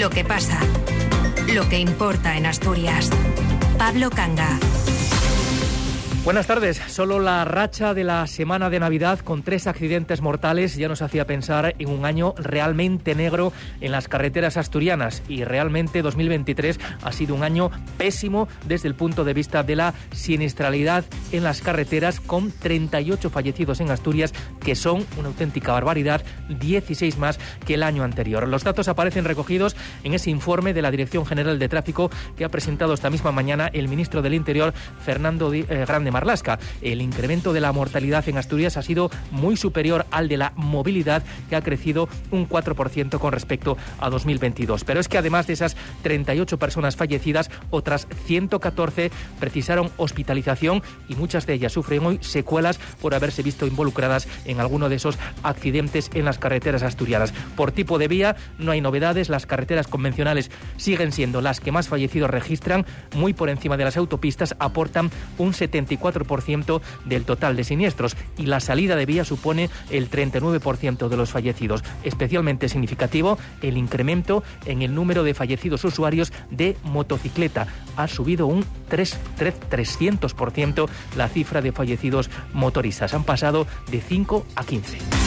Lo que pasa. Lo que importa en Asturias. Pablo Canga. Buenas tardes. Solo la racha de la semana de Navidad con tres accidentes mortales ya nos hacía pensar en un año realmente negro en las carreteras asturianas y realmente 2023 ha sido un año pésimo desde el punto de vista de la siniestralidad en las carreteras con 38 fallecidos en Asturias que son una auténtica barbaridad, 16 más que el año anterior. Los datos aparecen recogidos en ese informe de la Dirección General de Tráfico que ha presentado esta misma mañana el ministro del Interior Fernando eh, Marlasca. El incremento de la mortalidad en Asturias ha sido muy superior al de la movilidad, que ha crecido un 4% con respecto a 2022. Pero es que además de esas 38 personas fallecidas, otras 114 precisaron hospitalización y muchas de ellas sufren hoy secuelas por haberse visto involucradas en alguno de esos accidentes en las carreteras asturianas. Por tipo de vía no hay novedades, las carreteras convencionales siguen siendo las que más fallecidos registran, muy por encima de las autopistas aportan un 74 ciento del total de siniestros y la salida de vía supone el 39% de los fallecidos. Especialmente significativo el incremento en el número de fallecidos usuarios de motocicleta. Ha subido un 3, 300% la cifra de fallecidos motoristas. Han pasado de 5 a 15.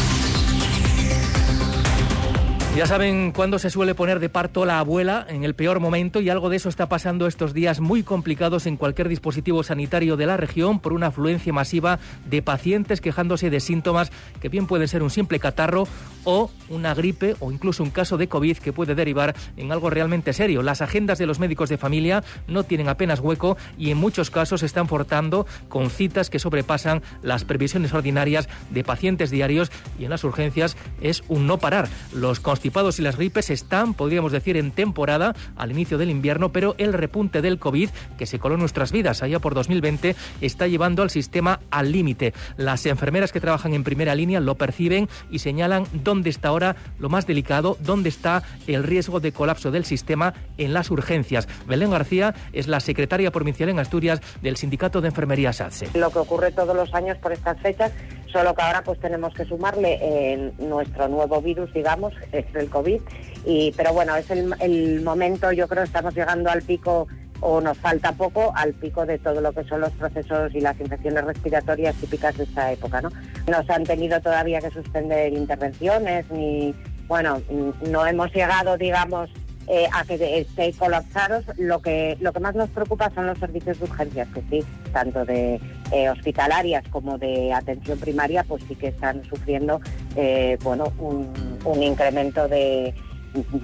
Ya saben cuándo se suele poner de parto la abuela en el peor momento y algo de eso está pasando estos días muy complicados en cualquier dispositivo sanitario de la región por una afluencia masiva de pacientes quejándose de síntomas que bien pueden ser un simple catarro o una gripe o incluso un caso de COVID que puede derivar en algo realmente serio. Las agendas de los médicos de familia no tienen apenas hueco y en muchos casos están forzando con citas que sobrepasan las previsiones ordinarias de pacientes diarios y en las urgencias es un no parar. Los constipados y las gripes están, podríamos decir, en temporada al inicio del invierno, pero el repunte del COVID que se coló en nuestras vidas allá por 2020 está llevando al sistema al límite. Las enfermeras que trabajan en primera línea lo perciben y señalan dónde está ahora lo más delicado, dónde está el riesgo de colapso del sistema en las urgencias. Belén García es la secretaria provincial en Asturias del Sindicato de Enfermería SATSE. Lo que ocurre todos los años por estas fechas solo que ahora pues tenemos que sumarle nuestro nuevo virus, digamos, es el COVID, y, pero bueno, es el, momento, yo creo, estamos llegando al pico o nos falta poco al pico de todo lo que son los procesos y las infecciones respiratorias típicas de esta época, ¿no? No se han tenido todavía que suspender intervenciones ni, bueno, no hemos llegado, digamos, eh, a que esté colapsados. Lo que, lo que más nos preocupa son los servicios de urgencias, que sí, tanto de eh, hospitalarias como de atención primaria, pues sí que están sufriendo eh, bueno, un incremento de,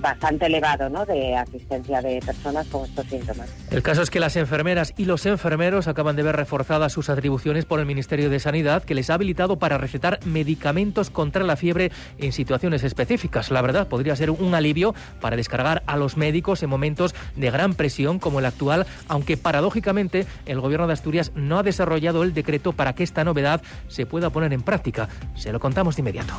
bastante elevado ¿no? de asistencia de personas con estos síntomas. El caso es que las enfermeras y los enfermeros acaban de ver reforzadas sus atribuciones por el Ministerio de Sanidad, que les ha habilitado para recetar medicamentos contra la fiebre en situaciones específicas. La verdad, podría ser un alivio para descargar a los médicos en momentos de gran presión como el actual, aunque paradójicamente el Gobierno de Asturias no ha desarrollado el decreto para que esta novedad se pueda poner en práctica. Se lo contamos de inmediato.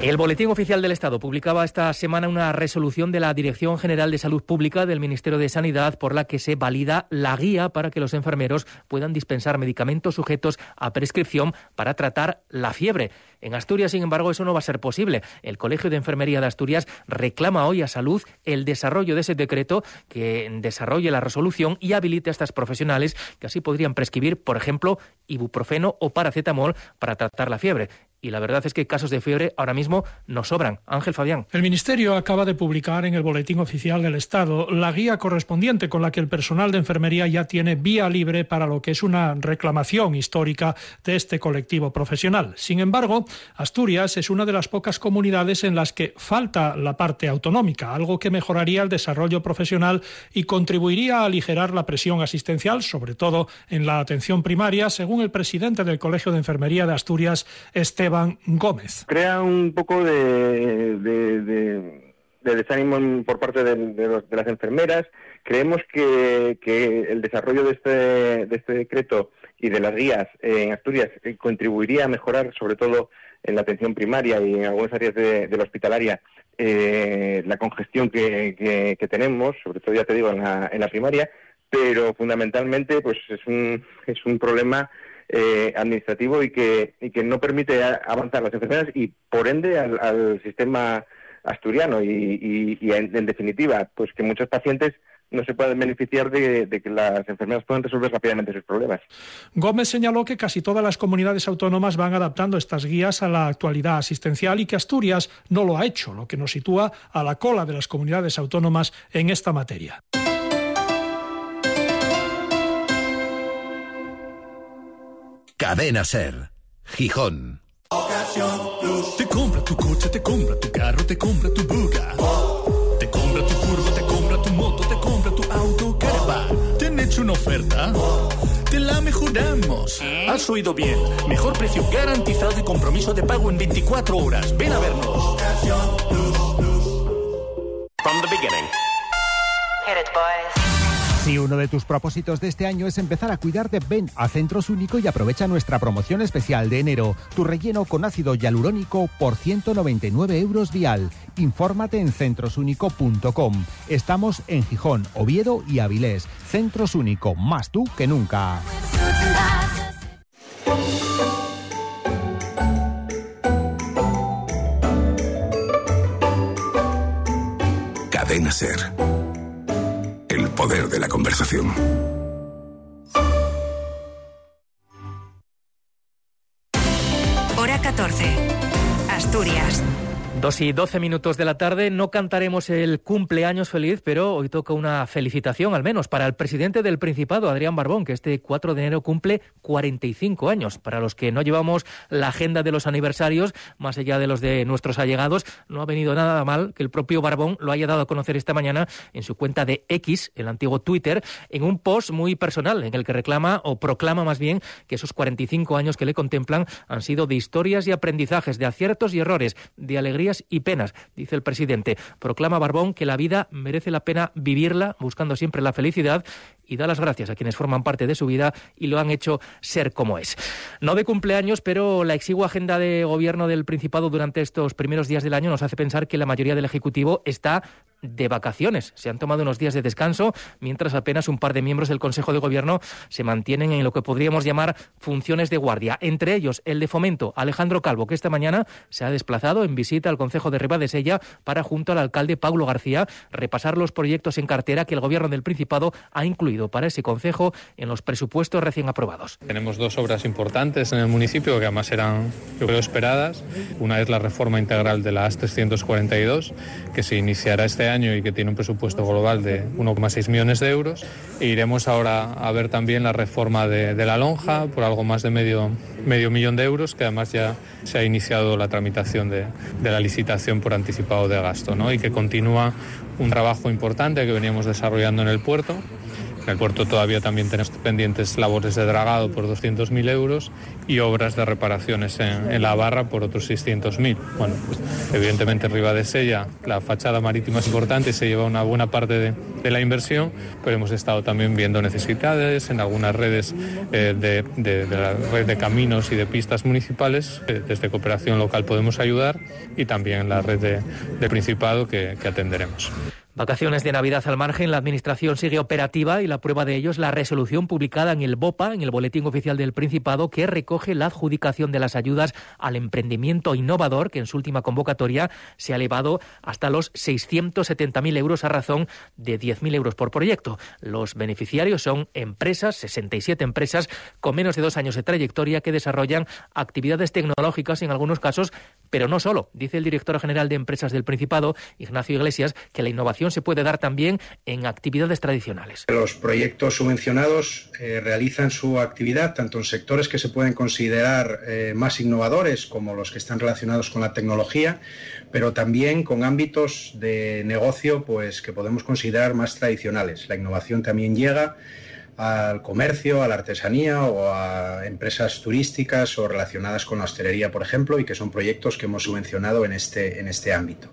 El Boletín Oficial del Estado publicaba esta semana una resolución de la Dirección General de Salud Pública del Ministerio de Sanidad por la que se valida la guía para que los enfermeros puedan dispensar medicamentos sujetos a prescripción para tratar la fiebre. En Asturias, sin embargo, eso no va a ser posible. El Colegio de Enfermería de Asturias reclama hoy a Salud el desarrollo de ese decreto que desarrolle la resolución y habilite a estas profesionales que así podrían prescribir, por ejemplo, ibuprofeno o paracetamol para tratar la fiebre y la verdad es que casos de fiebre ahora mismo nos sobran. Ángel Fabián. El Ministerio acaba de publicar en el Boletín Oficial del Estado la guía correspondiente con la que el personal de enfermería ya tiene vía libre para lo que es una reclamación histórica de este colectivo profesional. Sin embargo, Asturias es una de las pocas comunidades en las que falta la parte autonómica, algo que mejoraría el desarrollo profesional y contribuiría a aligerar la presión asistencial, sobre todo en la atención primaria, según el presidente del Colegio de Enfermería de Asturias, este Gómez. Crea un poco de, desánimo por parte de, las enfermeras. Creemos que, el desarrollo de este, de este decreto y de las guías en Asturias eh, contribuiría a mejorar, sobre todo en la atención primaria y en algunas áreas de, la hospitalaria, eh, la congestión que, tenemos, sobre todo ya te digo en la, en la primaria, pero fundamentalmente pues es un, es un problema eh, administrativo y que, y que no permite avanzar las enfermeras y, por ende, al, sistema asturiano. Y, en, definitiva, pues que muchos pacientes no se pueden beneficiar de, de, que las enfermeras puedan resolver rápidamente sus problemas. Gómez señaló que casi todas las comunidades autónomas van adaptando estas guías a la actualidad asistencial y que Asturias no lo ha hecho, lo que nos sitúa a la cola de las comunidades autónomas en esta materia. Cadena Ser, Gijón. Ocasión Plus. Te compra tu coche, te compra tu carro, te compra tu buga. Te compra tu furgo, te compra tu moto, te compra tu auto, caravan. ¿Te han hecho una oferta? Te la mejoramos. Has oído bien. Mejor precio garantizado y compromiso de pago en 24 horas. Ven a vernos. Ocasión Plus. From the beginning. Hit it, boys. Si uno de tus propósitos de este año es empezar a cuidarte, ven a Centros Único y aprovecha nuestra promoción especial de enero. Tu relleno con ácido hialurónico por 199 euros vial. Infórmate en centrosúnico.com. Estamos en Gijón, Oviedo y Avilés. Centros Único, más tú que nunca. Cadena Ser poder de la conversación. Dos y doce minutos de la tarde, no cantaremos el cumpleaños feliz, pero hoy toca una felicitación, al menos, para el presidente del Principado, Adrián Barbón, que este 4 de enero cumple 45 años. Para los que no llevamos la agenda de los aniversarios, más allá de los de nuestros allegados, no ha venido nada mal que el propio Barbón lo haya dado a conocer esta mañana en su cuenta de X, el antiguo Twitter, en un post muy personal, en el que reclama, o proclama más bien, que esos 45 años que le contemplan han sido de historias y aprendizajes, de aciertos y errores, de alegría y penas, dice el presidente. Proclama Barbón que la vida merece la pena vivirla buscando siempre la felicidad y da las gracias a quienes forman parte de su vida y lo han hecho ser como es. No de cumpleaños, pero la exigua agenda de gobierno del Principado durante estos primeros días del año nos hace pensar que la mayoría del Ejecutivo está de vacaciones. Se han tomado unos días de descanso, mientras apenas un par de miembros del Consejo de Gobierno se mantienen en lo que podríamos llamar funciones de guardia. Entre ellos, el de fomento, Alejandro Calvo, que esta mañana se ha desplazado en visita al Consejo de Sella para, junto al alcalde Paulo García, repasar los proyectos en cartera que el Gobierno del Principado ha incluido para ese Consejo en los presupuestos recién aprobados. Tenemos dos obras importantes en el municipio que además eran, yo creo, esperadas. Una es la reforma integral de la AS 342, que se iniciará este año y que tiene un presupuesto global de 1,6 millones de euros. E iremos ahora a ver también la reforma de, la lonja por algo más de medio, medio millón de euros, que además ya se ha iniciado la tramitación de, de la licitación por anticipado de gasto ¿no? y que continúa un trabajo importante que veníamos desarrollando en el puerto en el puerto todavía también tenemos pendientes labores de dragado por 200.000 euros y obras de reparaciones en, la barra por otros 600.000. Bueno, pues, evidentemente arriba de Sella la fachada marítima es importante y se lleva una buena parte de, la inversión, pero hemos estado también viendo necesidades en algunas redes eh, de, la red de caminos y de pistas municipales. Desde cooperación local podemos ayudar y también la red de, Principado que atenderemos. Vacaciones de Navidad al margen, la Administración sigue operativa y la prueba de ello es la resolución publicada en el BOPA, en el Boletín Oficial del Principado, que recoge la adjudicación de las ayudas al emprendimiento innovador, que en su última convocatoria se ha elevado hasta los 670.000 euros a razón de 10.000 euros por proyecto. Los beneficiarios son empresas, 67 empresas, con menos de dos años de trayectoria que desarrollan actividades tecnológicas en algunos casos, pero no solo. Dice el director general de Empresas del Principado, Ignacio Iglesias, que la innovación se puede dar también en actividades tradicionales. Los proyectos subvencionados eh, realizan su actividad tanto en sectores que se pueden considerar eh, más innovadores, como los que están relacionados con la tecnología, pero también con ámbitos de negocio pues, que podemos considerar más tradicionales. La innovación también llega al comercio, a la artesanía o a empresas turísticas o relacionadas con la hostelería, por ejemplo, y que son proyectos que hemos subvencionado en este, en este ámbito.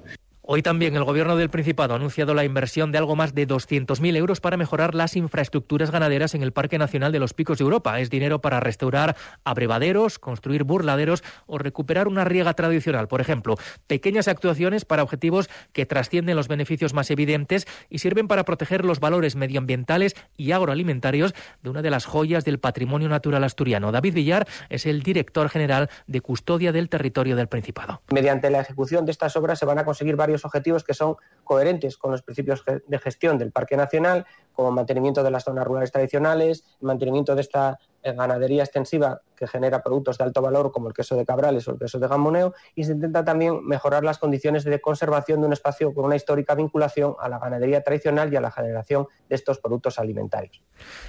Hoy también el Gobierno del Principado ha anunciado la inversión de algo más de 200.000 euros para mejorar las infraestructuras ganaderas en el Parque Nacional de los Picos de Europa. Es dinero para restaurar abrevaderos, construir burladeros o recuperar una riega tradicional. Por ejemplo, pequeñas actuaciones para objetivos que trascienden los beneficios más evidentes y sirven para proteger los valores medioambientales y agroalimentarios de una de las joyas del patrimonio natural asturiano. David Villar es el director general de Custodia del Territorio del Principado. Mediante la ejecución de estas obras se van a conseguir varios objetivos que son coherentes con los principios de gestión del Parque Nacional, como mantenimiento de las zonas rurales tradicionales, mantenimiento de esta ganadería extensiva que genera productos de alto valor como el queso de Cabrales o el queso de Gamoneo y se intenta también mejorar las condiciones de conservación de un espacio con una histórica vinculación a la ganadería tradicional y a la generación de estos productos alimentarios.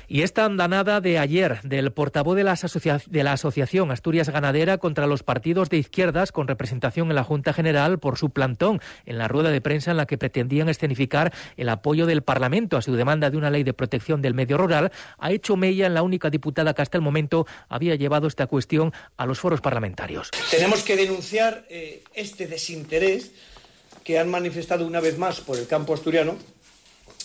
Y esta andanada de ayer del portavoz de la, de la Asociación Asturias Ganadera contra los partidos de izquierdas con representación en la Junta General por su plantón en la rueda de prensa en la que pretendían escenificar el apoyo del Parlamento a su demanda de una ley de protección del medio rural, ha hecho mella en la única diputada que hasta el momento había llevado esta cuestión a los foros parlamentarios. Tenemos que denunciar eh, este desinterés que han manifestado una vez más por el campo asturiano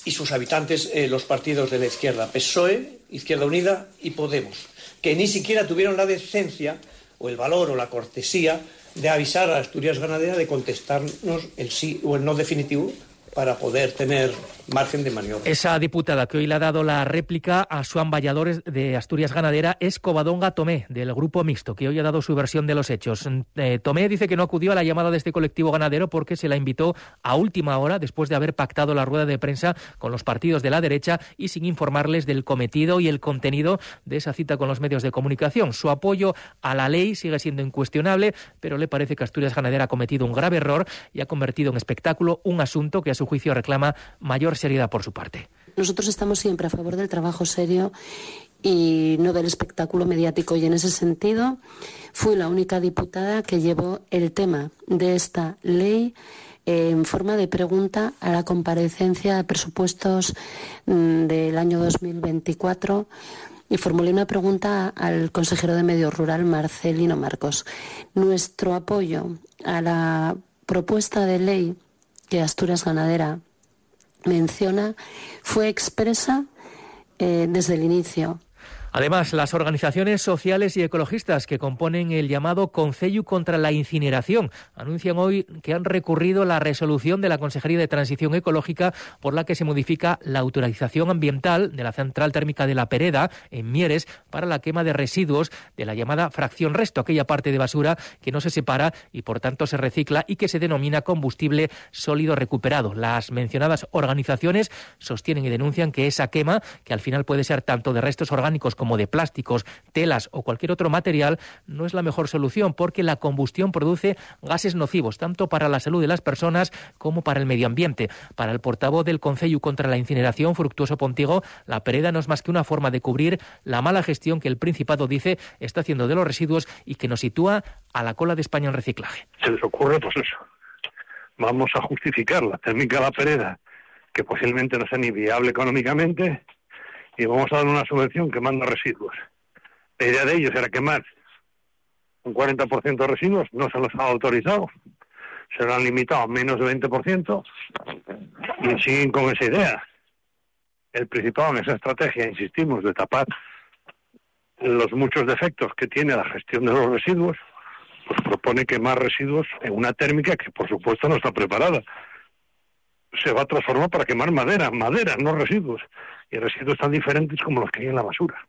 y sus habitantes eh, los partidos de la izquierda, PSOE, Izquierda Unida y Podemos, que ni siquiera tuvieron la decencia o el valor o la cortesía de avisar a Asturias Ganadera de contestarnos el sí o el no definitivo para poder tener margen de maniobra. Esa diputada que hoy le ha dado la réplica a Juan Valladores de Asturias Ganadera es Covadonga Tomé, del Grupo Mixto, que hoy ha dado su versión de los hechos. Eh, Tomé dice que no acudió a la llamada de este colectivo ganadero porque se la invitó a última hora, después de haber pactado la rueda de prensa con los partidos de la derecha y sin informarles del cometido y el contenido de esa cita con los medios de comunicación. Su apoyo a la ley sigue siendo incuestionable, pero le parece que Asturias Ganadera ha cometido un grave error y ha convertido en espectáculo un asunto que a su juicio reclama mayor seriedad por su parte. Nosotros estamos siempre a favor del trabajo serio y no del espectáculo mediático. Y en ese sentido, fui la única diputada que llevó el tema de esta ley en forma de pregunta a la comparecencia de presupuestos mm, del año 2024 y formulé una pregunta al consejero de Medio Rural, Marcelino Marcos. Nuestro apoyo a la propuesta de ley que Asturias Ganadera menciona fue expresa eh, desde el inicio. Además, las organizaciones sociales y ecologistas que componen el llamado Concello contra la Incineración anuncian hoy que han recurrido la resolución de la Consejería de Transición Ecológica por la que se modifica la autorización ambiental de la central térmica de la Pereda, en Mieres, para la quema de residuos de la llamada fracción resto, aquella parte de basura que no se separa y por tanto se recicla y que se denomina combustible sólido recuperado. Las mencionadas organizaciones sostienen y denuncian que esa quema, que al final puede ser tanto de restos orgánicos como de plásticos, telas o cualquier otro material, no es la mejor solución porque la combustión produce gases nocivos tanto para la salud de las personas como para el medio ambiente. Para el portavoz del Concello contra la incineración, Fructuoso Pontigo, la pereda no es más que una forma de cubrir la mala gestión que el Principado dice está haciendo de los residuos y que nos sitúa a la cola de España en reciclaje. Se les ocurre, pues eso. Vamos a justificar la técnica de la pereda, que posiblemente no sea ni viable económicamente, y vamos a dar una subvención que manda residuos. La idea de ellos era quemar un 40% de residuos, no se los ha autorizado, se lo han limitado a menos de 20% y siguen con esa idea. El principal en esa estrategia, insistimos, de tapar los muchos defectos que tiene la gestión de los residuos, pues propone quemar residuos en una térmica que por supuesto no está preparada. Se va a transformar para quemar madera, madera, no residuos y residuos tan diferentes como los que hay en la basura.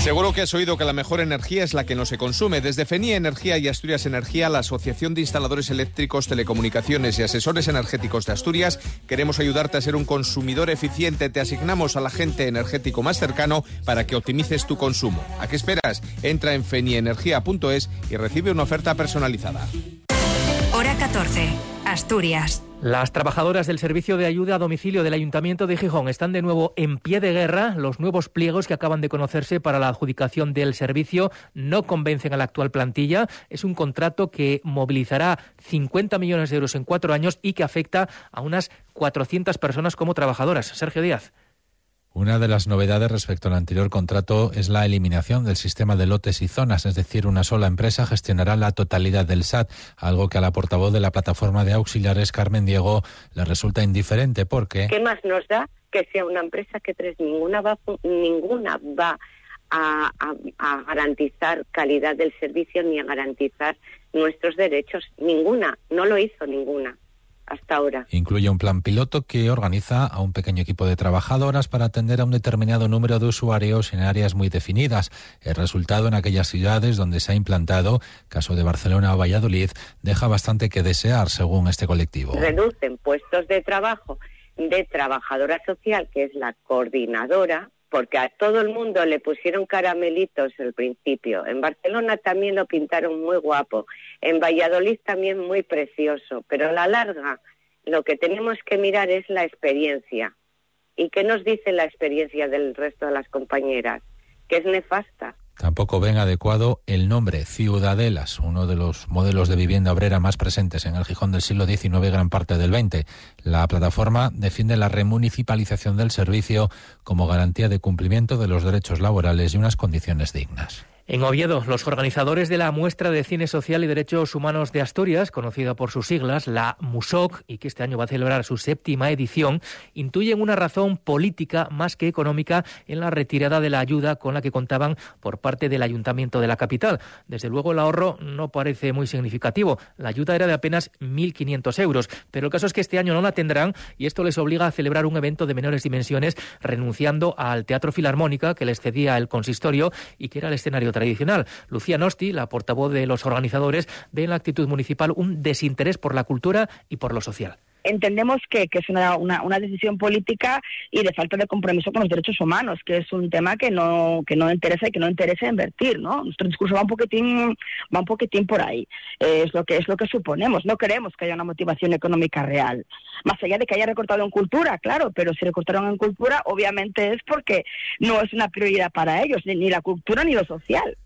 Seguro que has oído que la mejor energía es la que no se consume. Desde FENIA Energía y Asturias Energía, la Asociación de Instaladores Eléctricos, Telecomunicaciones y Asesores Energéticos de Asturias, queremos ayudarte a ser un consumidor eficiente. Te asignamos al agente energético más cercano para que optimices tu consumo. ¿A qué esperas? Entra en fenienergia.es y recibe una oferta personalizada. Hora 14. Asturias. Las trabajadoras del Servicio de Ayuda a Domicilio del Ayuntamiento de Gijón están de nuevo en pie de guerra. Los nuevos pliegos que acaban de conocerse para la adjudicación del servicio no convencen a la actual plantilla. Es un contrato que movilizará 50 millones de euros en cuatro años y que afecta a unas 400 personas como trabajadoras. Sergio Díaz. Una de las novedades respecto al anterior contrato es la eliminación del sistema de lotes y zonas, es decir, una sola empresa gestionará la totalidad del SAT, algo que a la portavoz de la plataforma de auxiliares, Carmen Diego, le resulta indiferente porque... ¿Qué más nos da que sea una empresa que tres? Ninguna va, ninguna va a, a, garantizar calidad del servicio ni a garantizar nuestros derechos. Ninguna, no lo hizo ninguna hasta ahora. Incluye un plan piloto que organiza a un pequeño equipo de trabajadoras para atender a un determinado número de usuarios en áreas muy definidas. El resultado en aquellas ciudades donde se ha implantado, caso de Barcelona o Valladolid, deja bastante que desear, según este colectivo. Reducen puestos de trabajo de trabajadora social, que es la coordinadora, porque a todo el mundo le pusieron caramelitos al principio. En Barcelona también lo pintaron muy guapo, en Valladolid también muy precioso, pero a la larga lo que tenemos que mirar es la experiencia. ¿Y qué nos dice la experiencia del resto de las compañeras? Que es nefasta. Tampoco ven adecuado el nombre Ciudadelas, uno de los modelos de vivienda obrera más presentes en el Gijón del siglo XIX y gran parte del XX. La plataforma defiende la remunicipalización del servicio como garantía de cumplimiento de los derechos laborales y unas condiciones dignas. En Oviedo, los organizadores de la muestra de cine social y derechos humanos de Asturias, conocida por sus siglas, la MUSOC, y que este año va a celebrar su séptima edición, intuyen una razón política más que económica en la retirada de la ayuda con la que contaban por parte del Ayuntamiento de la capital. Desde luego el ahorro no parece muy significativo. La ayuda era de apenas 1.500 euros, pero el caso es que este año no la tendrán y esto les obliga a celebrar un evento de menores dimensiones renunciando al Teatro Filarmónica que les cedía el consistorio y que era el escenario tradicional. Lucía Nosti, la portavoz de los organizadores, ve en la actitud municipal un desinterés por la cultura y por lo social entendemos que, que es una, una, una, decisión política y de falta de compromiso con los derechos humanos, que es un tema que no, que no interesa y que no interesa invertir, ¿no? Nuestro discurso va un poquitín, va un poquitín por ahí. Eh, es lo que es lo que suponemos. No queremos que haya una motivación económica real. Más allá de que haya recortado en cultura, claro, pero si recortaron en cultura, obviamente es porque no es una prioridad para ellos, ni, ni la cultura ni lo social.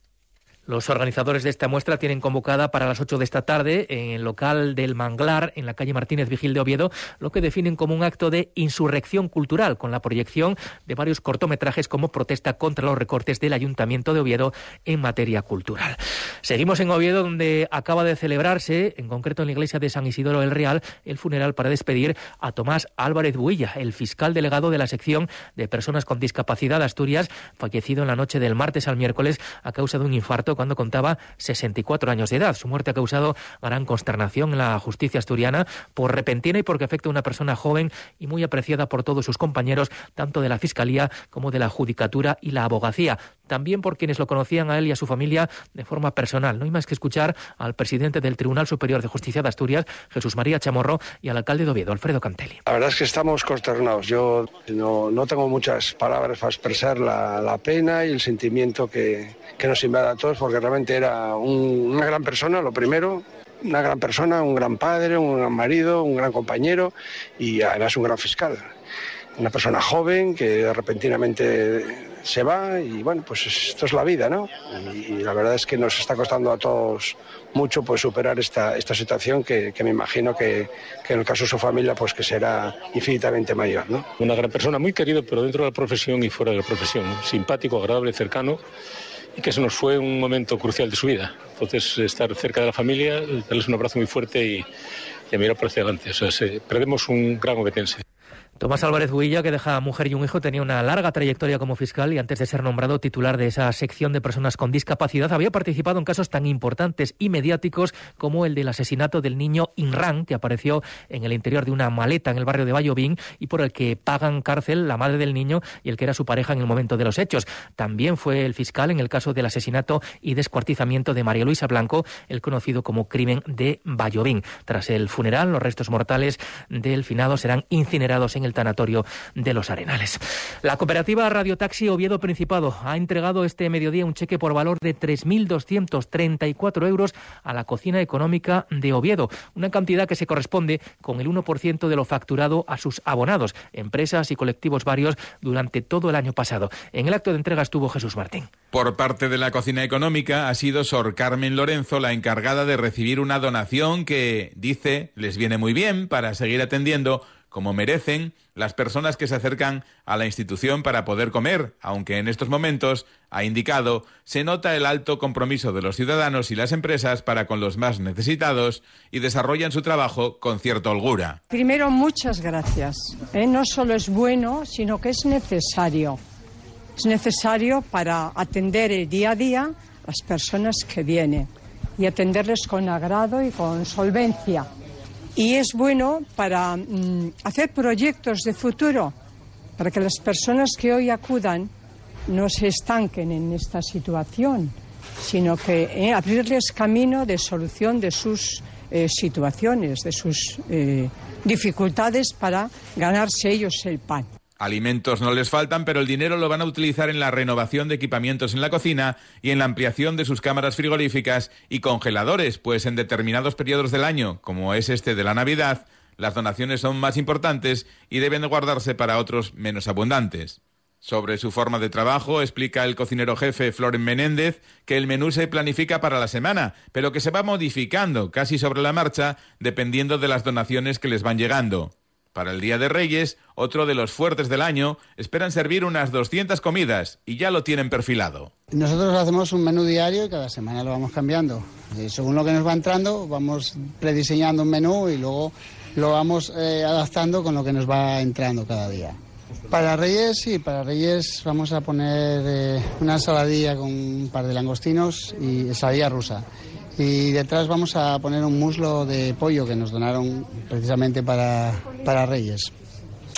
Los organizadores de esta muestra tienen convocada para las 8 de esta tarde en el local del Manglar, en la calle Martínez Vigil de Oviedo, lo que definen como un acto de insurrección cultural, con la proyección de varios cortometrajes como protesta contra los recortes del Ayuntamiento de Oviedo en materia cultural. Seguimos en Oviedo, donde acaba de celebrarse, en concreto en la iglesia de San Isidoro el Real, el funeral para despedir a Tomás Álvarez Builla, el fiscal delegado de la sección de personas con discapacidad de Asturias, fallecido en la noche del martes al miércoles a causa de un infarto cuando contaba 64 años de edad. Su muerte ha causado gran consternación en la justicia asturiana por repentina y porque afecta a una persona joven y muy apreciada por todos sus compañeros, tanto de la Fiscalía como de la Judicatura y la Abogacía. También por quienes lo conocían a él y a su familia de forma personal. No hay más que escuchar al presidente del Tribunal Superior de Justicia de Asturias, Jesús María Chamorro, y al alcalde de Oviedo, Alfredo Cantelli. La verdad es que estamos consternados. Yo no, no tengo muchas palabras para expresar la, la pena y el sentimiento que, que nos invade a todos, porque realmente era un, una gran persona, lo primero, una gran persona, un gran padre, un gran marido, un gran compañero y además un gran fiscal. Una persona joven que repentinamente se va y bueno, pues esto es la vida, ¿no? Y, la verdad es que nos está costando a todos mucho pues superar esta, esta situación que, que me imagino que, que, en el caso de su familia pues que será infinitamente mayor, ¿no? Una gran persona, muy querido, pero dentro de la profesión y fuera de la profesión, simpático, agradable, cercano y que se nos fue un momento crucial de su vida. Entonces, estar cerca de la familia, darles un abrazo muy fuerte y, a mirar por hacia adelante. O sea, se, perdemos un gran obetense. Tomás Álvarez Huilla, que deja mujer y un hijo, tenía una larga trayectoria como fiscal y antes de ser nombrado titular de esa sección de personas con discapacidad había participado en casos tan importantes y mediáticos como el del asesinato del niño Inran, que apareció en el interior de una maleta en el barrio de Bayobín y por el que pagan cárcel la madre del niño y el que era su pareja en el momento de los hechos. También fue el fiscal en el caso del asesinato y descuartizamiento de María Luisa Blanco, el conocido como crimen de Bayobín. Tras el funeral, los restos mortales del finado serán incinerados en el tanatorio de los Arenales. La cooperativa Radio Taxi Oviedo Principado ha entregado este mediodía un cheque por valor de 3.234 euros a la cocina económica de Oviedo, una cantidad que se corresponde con el 1% de lo facturado a sus abonados, empresas y colectivos varios durante todo el año pasado. En el acto de entrega estuvo Jesús Martín. Por parte de la cocina económica ha sido Sor Carmen Lorenzo la encargada de recibir una donación que, dice, les viene muy bien para seguir atendiendo como merecen las personas que se acercan a la institución para poder comer, aunque en estos momentos, ha indicado, se nota el alto compromiso de los ciudadanos y las empresas para con los más necesitados y desarrollan su trabajo con cierta holgura. Primero, muchas gracias. ¿eh? No solo es bueno, sino que es necesario. Es necesario para atender el día a día las personas que vienen y atenderles con agrado y con solvencia y es bueno para mm, hacer proyectos de futuro, para que las personas que hoy acudan no se estanquen en esta situación, sino que eh, abrirles camino de solución de sus eh, situaciones, de sus eh, dificultades para ganarse ellos el pan. Alimentos no les faltan, pero el dinero lo van a utilizar en la renovación de equipamientos en la cocina y en la ampliación de sus cámaras frigoríficas y congeladores, pues en determinados periodos del año, como es este de la Navidad, las donaciones son más importantes y deben de guardarse para otros menos abundantes. Sobre su forma de trabajo, explica el cocinero jefe Floren Menéndez que el menú se planifica para la semana, pero que se va modificando casi sobre la marcha dependiendo de las donaciones que les van llegando. Para el Día de Reyes, otro de los fuertes del año, esperan servir unas 200 comidas y ya lo tienen perfilado. Nosotros hacemos un menú diario y cada semana lo vamos cambiando. Eh, según lo que nos va entrando, vamos prediseñando un menú y luego lo vamos eh, adaptando con lo que nos va entrando cada día. Para Reyes, sí, para Reyes vamos a poner eh, una ensaladilla con un par de langostinos y ensaladilla rusa. Y detrás vamos a poner un muslo de pollo que nos donaron precisamente para, para Reyes,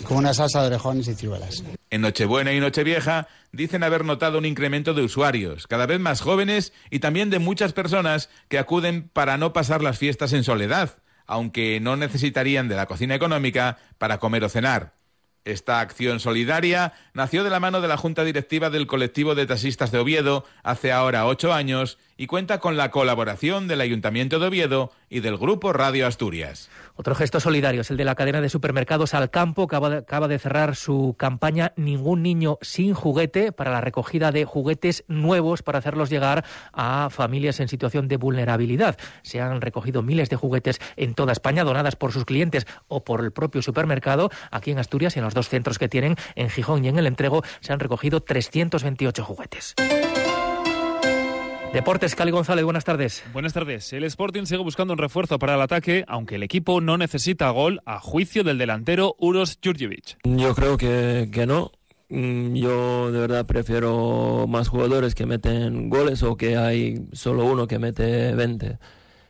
con una salsa de orejones y ciruelas. En Nochebuena y Nochevieja dicen haber notado un incremento de usuarios, cada vez más jóvenes y también de muchas personas que acuden para no pasar las fiestas en soledad, aunque no necesitarían de la cocina económica para comer o cenar. Esta acción solidaria nació de la mano de la Junta Directiva del Colectivo de Taxistas de Oviedo hace ahora ocho años y cuenta con la colaboración del Ayuntamiento de Oviedo y del Grupo Radio Asturias. Otro gesto solidario es el de la cadena de supermercados Alcampo, que acaba de cerrar su campaña Ningún niño sin juguete para la recogida de juguetes nuevos para hacerlos llegar a familias en situación de vulnerabilidad. Se han recogido miles de juguetes en toda España, donadas por sus clientes o por el propio supermercado. Aquí en Asturias en los dos centros que tienen, en Gijón y en el Entrego, se han recogido 328 juguetes. Deportes, Cali González, buenas tardes. Buenas tardes. El Sporting sigue buscando un refuerzo para el ataque, aunque el equipo no necesita gol a juicio del delantero Uros Jurjevic. Yo creo que, que no. Mm, yo de verdad prefiero más jugadores que meten goles o que hay solo uno que mete 20.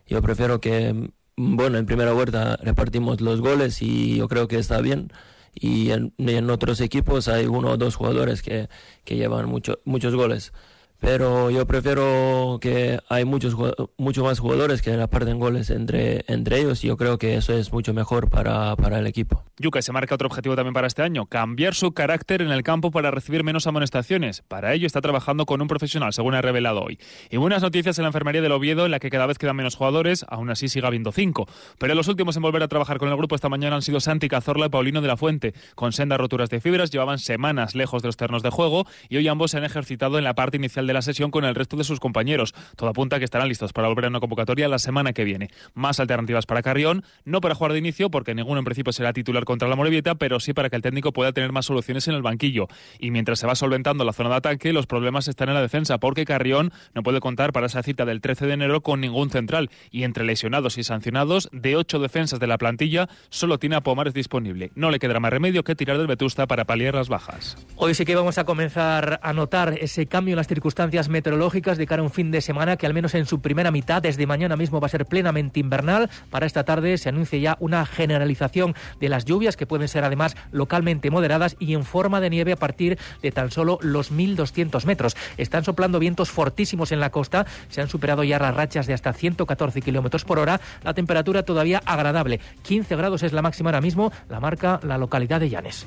Yo prefiero que, mm, bueno, en primera vuelta repartimos los goles y yo creo que está bien. Y en, en otros equipos hay uno o dos jugadores que, que llevan mucho, muchos goles pero yo prefiero que hay muchos mucho más jugadores que reparten goles entre, entre ellos y yo creo que eso es mucho mejor para, para el equipo. Yuka se marca otro objetivo también para este año, cambiar su carácter en el campo para recibir menos amonestaciones. Para ello está trabajando con un profesional, según ha revelado hoy. Y buenas noticias en la enfermería del Oviedo, en la que cada vez quedan menos jugadores, aún así sigue habiendo cinco. Pero los últimos en volver a trabajar con el grupo esta mañana han sido Santi Cazorla y Paulino de la Fuente. Con sendas roturas de fibras, llevaban semanas lejos de los ternos de juego y hoy ambos se han ejercitado en la parte inicial de la sesión con el resto de sus compañeros. Todo apunta a que estarán listos para volver a una convocatoria la semana que viene. Más alternativas para Carrión, no para jugar de inicio, porque ninguno en principio será titular contra la Morevieta, pero sí para que el técnico pueda tener más soluciones en el banquillo. Y mientras se va solventando la zona de ataque, los problemas están en la defensa, porque Carrión no puede contar para esa cita del 13 de enero con ningún central. Y entre lesionados y sancionados, de ocho defensas de la plantilla, solo tiene a Pomares disponible. No le quedará más remedio que tirar del Vetusta para paliar las bajas. Hoy sí que vamos a comenzar a notar ese cambio en las circunstancias meteorológicas de cara a un fin de semana que al menos en su primera mitad, desde mañana mismo, va a ser plenamente invernal. Para esta tarde se anuncia ya una generalización de las lluvias que pueden ser además localmente moderadas y en forma de nieve a partir de tan solo los 1.200 metros. Están soplando vientos fortísimos en la costa, se han superado ya las rachas de hasta 114 kilómetros por hora. La temperatura todavía agradable, 15 grados es la máxima ahora mismo, la marca la localidad de Llanes.